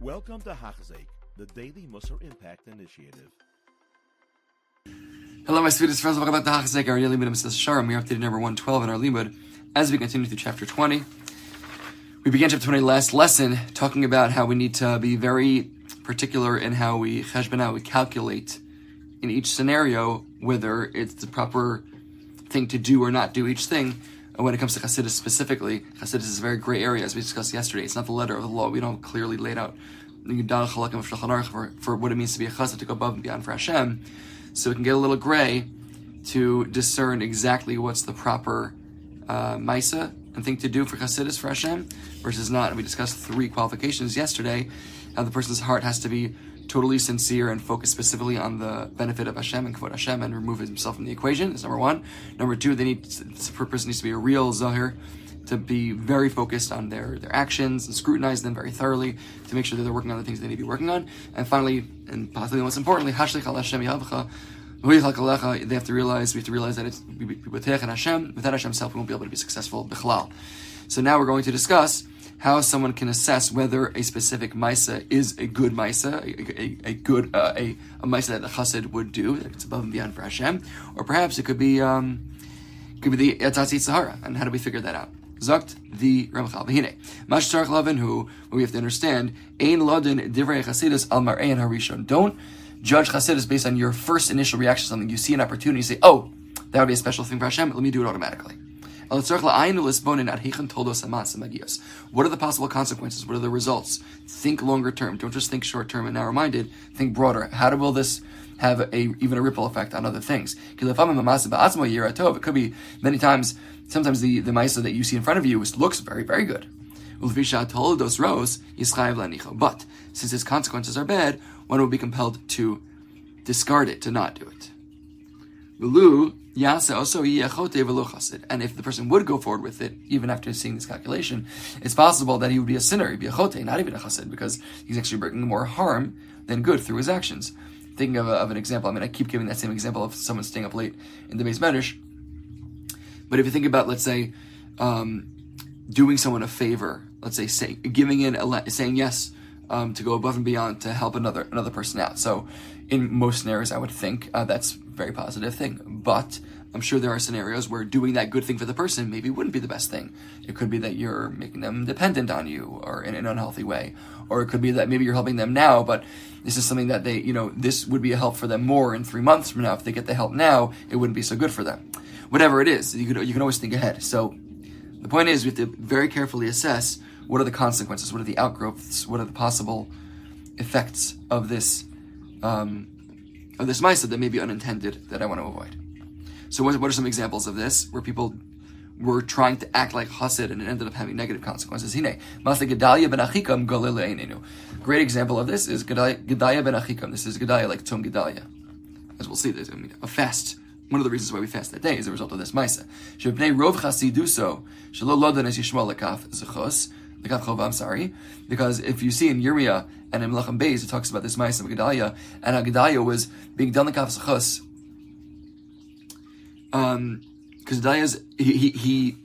Welcome to Hachzik, the Daily Musar Impact Initiative. Hello, my sweetest friends. Welcome back to Hachzik, our yearly Mesilas Yesharim. We're up to number 112 in our Limud as we continue through chapter 20. We began chapter 20 last lesson talking about how we need to be very particular in how we cheshbon we calculate in each scenario whether it's the proper thing to do or not do each thing when it comes to Chassidus specifically, Chassidus is a very gray area, as we discussed yesterday. It's not the letter of the law. We don't clearly lay out for, for what it means to be a chassid, to go above and beyond for Hashem. So it can get a little gray to discern exactly what's the proper uh, Maisa and thing to do for Chassidus for Hashem versus not. And we discussed three qualifications yesterday. How the person's heart has to be totally sincere and focus specifically on the benefit of Hashem and Kvod Hashem and remove himself from the equation. Is number one. Number two, they need person needs to be a real zahir, to be very focused on their their actions and scrutinize them very thoroughly to make sure that they're working on the things they need to be working on. And finally, and possibly most importantly, Hashlich al Hashem they have to realize, we have to realize that it's without Hashem's help, we won't be able to be successful. So now we're going to discuss how someone can assess whether a specific Maisa is a good Maisa, a, a, a good, uh, a, a Maisa that the Chassid would do, it's above and beyond for Hashem, or perhaps it could be, um, could be the Yatzatzi Sahara, and how do we figure that out? Zakt the Ramchal. V'hine, mash tzarich lavin who, we have to understand, ein ladin divrei chasidus al mar'ein harishon. Don't judge chasidus based on your first initial reaction to something. You see an opportunity, you say, oh, that would be a special thing for Hashem, let me do it automatically. What are the possible consequences? What are the results? Think longer term. Don't just think short term and narrow minded. Think broader. How will this have a even a ripple effect on other things? It could be many times. Sometimes the the ma'isa that you see in front of you looks very very good. But since its consequences are bad, one will be compelled to discard it, to not do it. And if the person would go forward with it, even after seeing this calculation, it's possible that he would be a sinner, he'd be a chote, not even a chassid, because he's actually bringing more harm than good through his actions. Thinking of, a, of an example, I mean, I keep giving that same example of someone staying up late in the beis medrash. But if you think about, let's say, um, doing someone a favor, let's say, say giving in, a, saying yes um, to go above and beyond to help another another person out. So, in most scenarios, I would think uh, that's a very positive thing. But I'm sure there are scenarios where doing that good thing for the person maybe wouldn't be the best thing. It could be that you're making them dependent on you or in an unhealthy way. Or it could be that maybe you're helping them now, but this is something that they, you know, this would be a help for them more in three months from now. If they get the help now, it wouldn't be so good for them. Whatever it is, you can, you can always think ahead. So the point is, we have to very carefully assess what are the consequences, what are the outgrowths, what are the possible effects of this um, of this ma'isa that may be unintended that I want to avoid. So, what, what are some examples of this where people were trying to act like Hasid and it ended up having negative consequences? Hine, Gedalia ben Achikam Great example of this is Gedalia ben Achikam. This is Gedalia like Tzom Gedalia. As we'll see, this I mean, a fast one of the reasons why we fast that day is a result of this Maisa. Rov as Chova, I'm sorry, because if you see in Yirmiyah and in Melachim Beis, it talks about this Maisa of Gedalia, and how Gedalia was being done Lekaf Zechos, um, because Gedaliah's, he, he, he,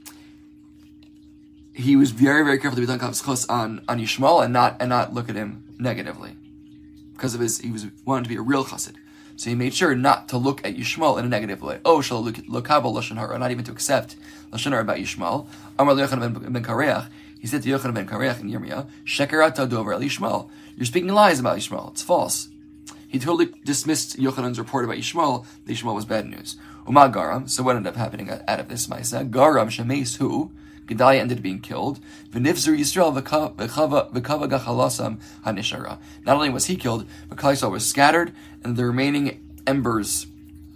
he was very, very careful to be done Lekaf on, on Yishmael and not, and not look at him negatively. Because of his, he was wanted to be a real chassid. So he made sure not to look at Yishmael in a negative way. Oh, shall look lokabel lashon hara, not even to accept lashon hara about Yishmael. Amar ben. He said to Yochanan ben Kareach in Yirmiyah, Shekerat dover el Yishmael. You're speaking lies about Yishmael. It's false. He totally dismissed Yochanan's report about Yishmael. The Yishmael was bad news. Umag garam. So what ended up happening out of this ma'isa? Garam shemes who. Gedaliah ended up being killed. V'nifzer Yisrael v'kava gachalasam hanishara. Not only was he killed, but Klal was scattered, and the remaining embers,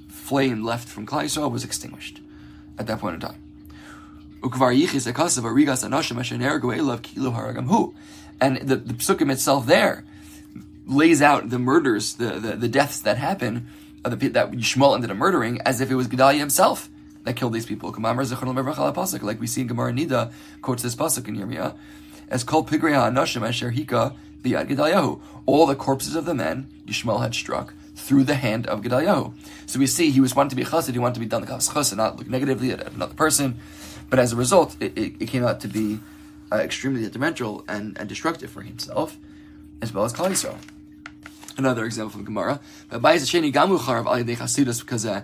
flame left from Klal was extinguished at that point in time. And the, the psukim itself there lays out the murders, the, the, the deaths that happen, uh, the, that Yishmael ended up murdering, as if it was Gedaliah himself that killed these people. Like we see in Gemara Nida quotes this pasuk in Yirmiyah as called Pigreha Anashim Asher Hika Biad Gedayahu. All the corpses of the men Yishmael had struck through the hand of Gedayahu. So we see he was wanted to be chassid, he wanted to be done the chassid, not look negatively at, another person. But as a result, it, it, it came out to be uh, extremely detrimental and, and destructive for himself. as well as Klal Yisrael. Another example from Gemara. Because uh.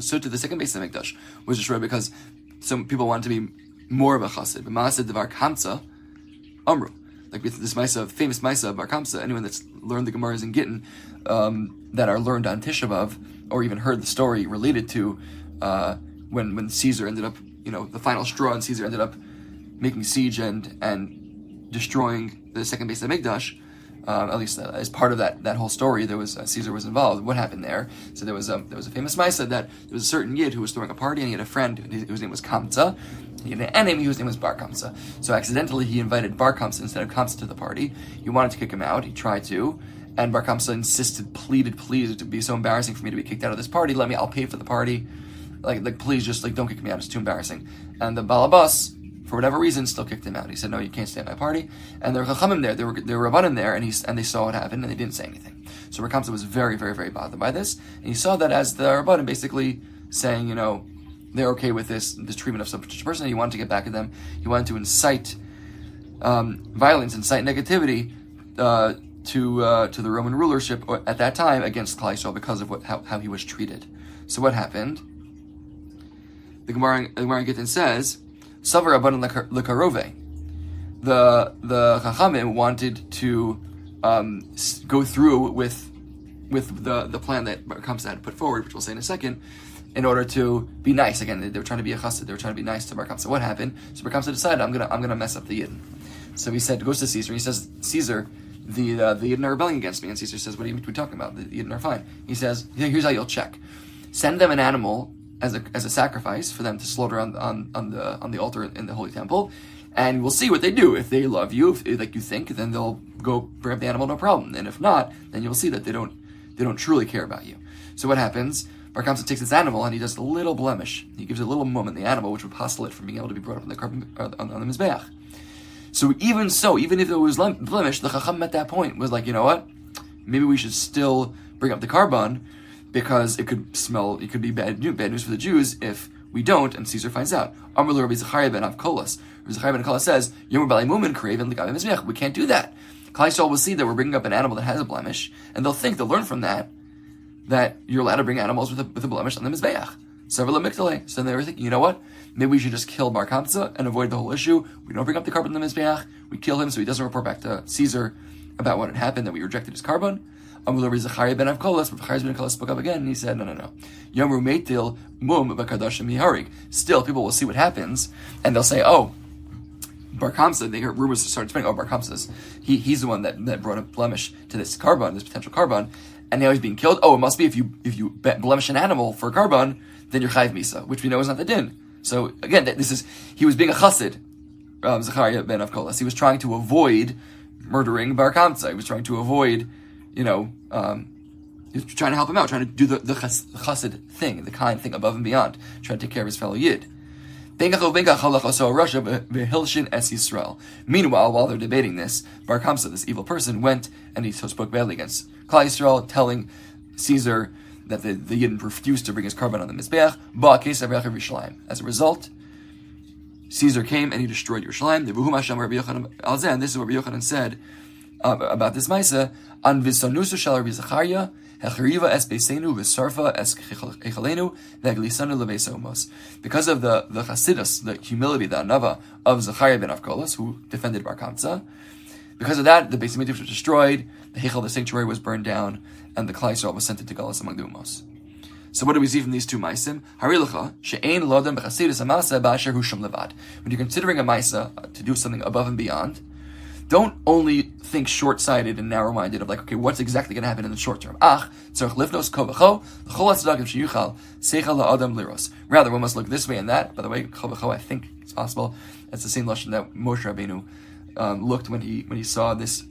So to the second Beis Hamikdash was destroyed because some people wanted to be more of a Chassid. But Maaseh Devar Kamsa Amru. Like this Maisa, famous Maisa Bar Kamsa, anyone that's learned the Gemaras in Gittin um, that are learned on Tisha or even heard the story related to uh, when when Caesar ended up, you know, the final straw, and Caesar ended up making siege and and destroying the second Beis Hamikdash. Um, at least uh, as part of that that whole story, there was uh, Caesar was involved. What happened there? So there was a there was a famous Maisa that there was a certain yid who was throwing a party, and he had a friend whose name was Kamsa. He had an enemy whose name was Bar Kamsa. So accidentally, he invited Bar Kamsa instead of Kamsa to the party. He wanted to kick him out. He tried to, and Bar Kamsa insisted, pleaded, please, it would be so embarrassing for me to be kicked out of this party. Let me, I'll pay for the party. Like, like please, just like don't kick me out. It's too embarrassing. And the Balabas for whatever reason, still kicked him out. He said, "No, you can't stay at my party." And there were chachamim there, there were there were rabbanim there, and he and they saw what happened, and they didn't say anything. So Rakamsa was very, very, very bothered by this, and he saw that as the rabbanim basically saying, you know, they're okay with this this treatment of such a person. He wanted to get back at them. He wanted to incite um, violence, incite negativity. Uh, to uh, to the Roman rulership at that time against Klal because of what how, how he was treated. So what happened? The Gemara, the Gemara Gittin says Savar Rabbanan Lekarove. The the Chachamim wanted to um, go through with with the the plan that Kamsa had put forward, which we'll say in a second, in order to be nice. Again, they, they were trying to be a chassid. They were trying to be nice to Bar. What happened? So Bar decided, I'm gonna I'm gonna mess up the Yidden. So he said, goes to Caesar. He says, Caesar, the uh, the Yidden are rebelling against me. And Caesar says, What are you talking about? The Yidden are fine. He says, Here's how you'll check. Send them an animal as a as a sacrifice for them to slaughter on on, on the on the altar in the holy temple, and we'll see what they do. If they love you, if like you think, then they'll go bring the animal, no problem. And if not, then you'll see that they don't they don't truly care about you. So what happens? Bar Kamsa takes this animal and he does a little blemish. He gives a little moment the animal, which would postulate from being able to be brought up on the korban, on, on the mizbeach. So even so, even if it was blemish, the chacham at that point was like, you know what? Maybe we should still bring up the korban because it could smell, it could be bad news, bad news for the Jews if we don't, and Caesar finds out. Amr Rabbi ben Avkolas. Ben says, Yom Bali Mumin Kraven Mizmech. We can't do that. Klal will see that we're bringing up an animal that has a blemish, and they'll think, they'll learn from that, that you're allowed to bring animals with a, with a blemish on the Mizbeach. Several Miktale. So they were thinking, you know what? Maybe we should just kill Bar Kamsa and avoid the whole issue. We don't bring up the korban in the Mizbeach. We kill him so he doesn't report back to Caesar about what had happened, that we rejected his korban. Amul Zachariah ben Avkolas, but Zachariah ben Avkolas spoke up again, and he said, no, no, no. Yomru meitil mum b'kadashim miharig. Still, people will see what happens, and they'll say, oh, Bar Kamsa, they hear rumors start spreading, oh, Bar Kamsa's, he, he's the one that, that brought a blemish to this korban, this potential korban, and now he's being killed. Oh, it must be if you if you blemish an animal for korban, then you're chayv misa, which we know is not the din. So again, this is he was being a chassid, um, Zachariah ben Avkolas. He was trying to avoid murdering Bar Kamsa. He was trying to avoid you know, um, trying to help him out, trying to do the, the chassid thing, the kind thing above and beyond, trying to take care of his fellow yid. Meanwhile, while they're debating this, Bar Kamsa, this evil person, went and he spoke badly against Klal Yisrael, telling Caesar that the, the Yidden refused to bring his korban on the Mizbeach, As a result, Caesar came and he destroyed Yerushalayim. This is what Rabbi Yochanan said uh, about this Maisa, an visanusu shal Rabbi leveisomos. Because of the, the chasidus, the humility, the anava of Zachariah ben Avkolas, who defended Bar Kamsa, because of that, the Beis Hamikdash was destroyed, the Heichal, the sanctuary, was burned down, and the Yisrael was sent into Galus among the Umos. So what do we see from these two maisim? Harilacha she'ein lodem b'chasidus amasa ba'asher levad. When you're considering a maisa uh, to do something above and beyond, don't only think short-sighted and narrow-minded of like, okay, what's exactly going to happen in the short term. Ach. Rather, one must look this way and that. By the way, I think it's possible. That's the same lashon that Moshe Rabbeinu um, looked when he when he saw this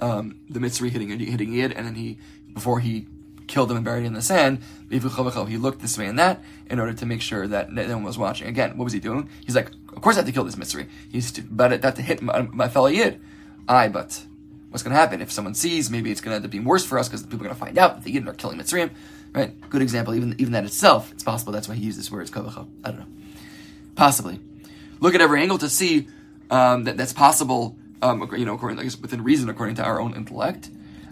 um, the Mitzri hitting hitting Yid, and then he before he killed him and buried him in the sand. He looked this way and that in order to make sure that no one was watching. Again, what was he doing? He's like, of course I have to kill this Mitzri. He's about it, that to hit my, my fellow Yid. Aye, but what's going to happen? If someone sees, maybe it's going to end up being worse for us because people are going to find out that the Yidden are killing Mitzrayim. Right? Good example. Even even that itself, it's possible that's why he used this word, kavacha. I don't know. Possibly. Look at every angle to see um, that that's possible um, you know, according, I guess, within reason, according to our own intellect.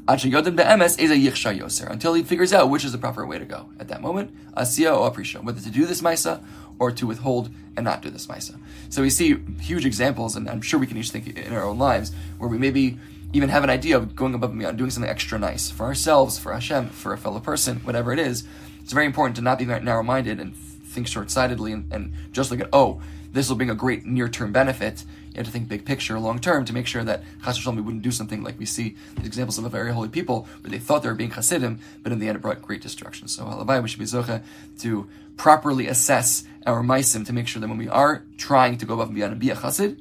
Until he figures out which is the proper way to go at that moment, asiya or aprisha, whether to do this maisa or to withhold and not do this maisa. So we see huge examples, and I'm sure we can each think in our own lives where we maybe even have an idea of going above and beyond, doing something extra nice for ourselves, for Hashem, for a fellow person, whatever it is. It's very important to not be narrow-minded and think short-sightedly and, and just look at oh this will bring a great near-term benefit. Have to think big picture, long term, to make sure that Chas we wouldn't do something like we see the examples of a very holy people where they thought they were being Hasidim, but in the end it brought great destruction. So Halabai, we should be Zocha to properly assess our Maisim to make sure that when we are trying to go above and beyond and be a Chassid,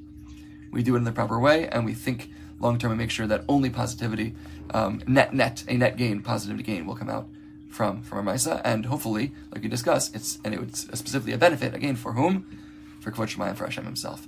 we do it in the proper way and we think long term and make sure that only positivity, um, net net, a net gain, positive gain will come out from from our Maisa, and hopefully, like we discussed, it's and it would specifically a benefit again for whom for Kvod Shemayim, for Hashem Himself.